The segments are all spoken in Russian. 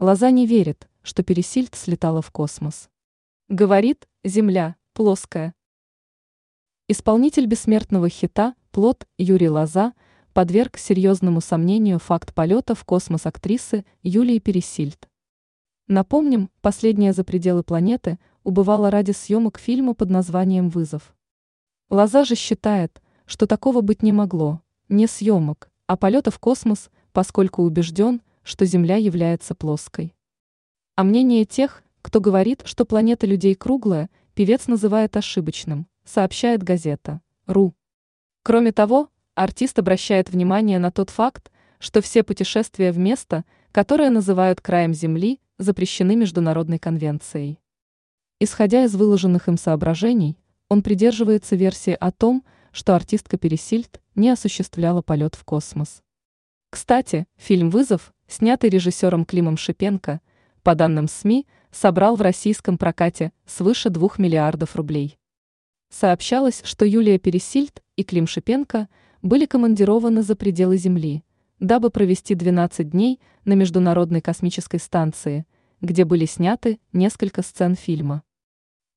Лоза не верит, что Пересильд слетала в космос. Говорит, Земля плоская. Исполнитель бессмертного хита «Плод» Юрий Лоза подверг серьезному сомнению факт полета в космос актрисы Юлии Пересильд. Напомним, последняя за пределы планеты убывала ради съемок фильма под названием «Вызов». Лоза же считает, что такого быть не могло, не съемок, а полета в космос, поскольку убежден, что Земля является плоской. А мнение тех, кто говорит, что планета людей круглая, певец называет ошибочным, сообщает газета «Ру». Кроме того, артист обращает внимание на тот факт, что все путешествия в место, которое называют краем Земли, запрещены Международной конвенцией. Исходя из выложенных им соображений, он придерживается версии о том, что артистка Пересильд не осуществляла полет в космос. Кстати, фильм «Вызов», снятый режиссером Климом Шипенко, по данным СМИ, собрал в российском прокате свыше 2 миллиардов рублей. Сообщалось, что Юлия Пересильд и Клим Шипенко были командированы за пределы Земли, дабы провести 12 дней на Международной космической станции, где были сняты несколько сцен фильма.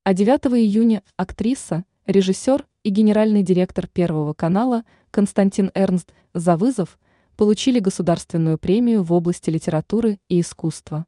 А 9 июня актриса, режиссер и генеральный директор Первого канала Константин Эрнст за вызов получили государственную премию в области литературы и искусства.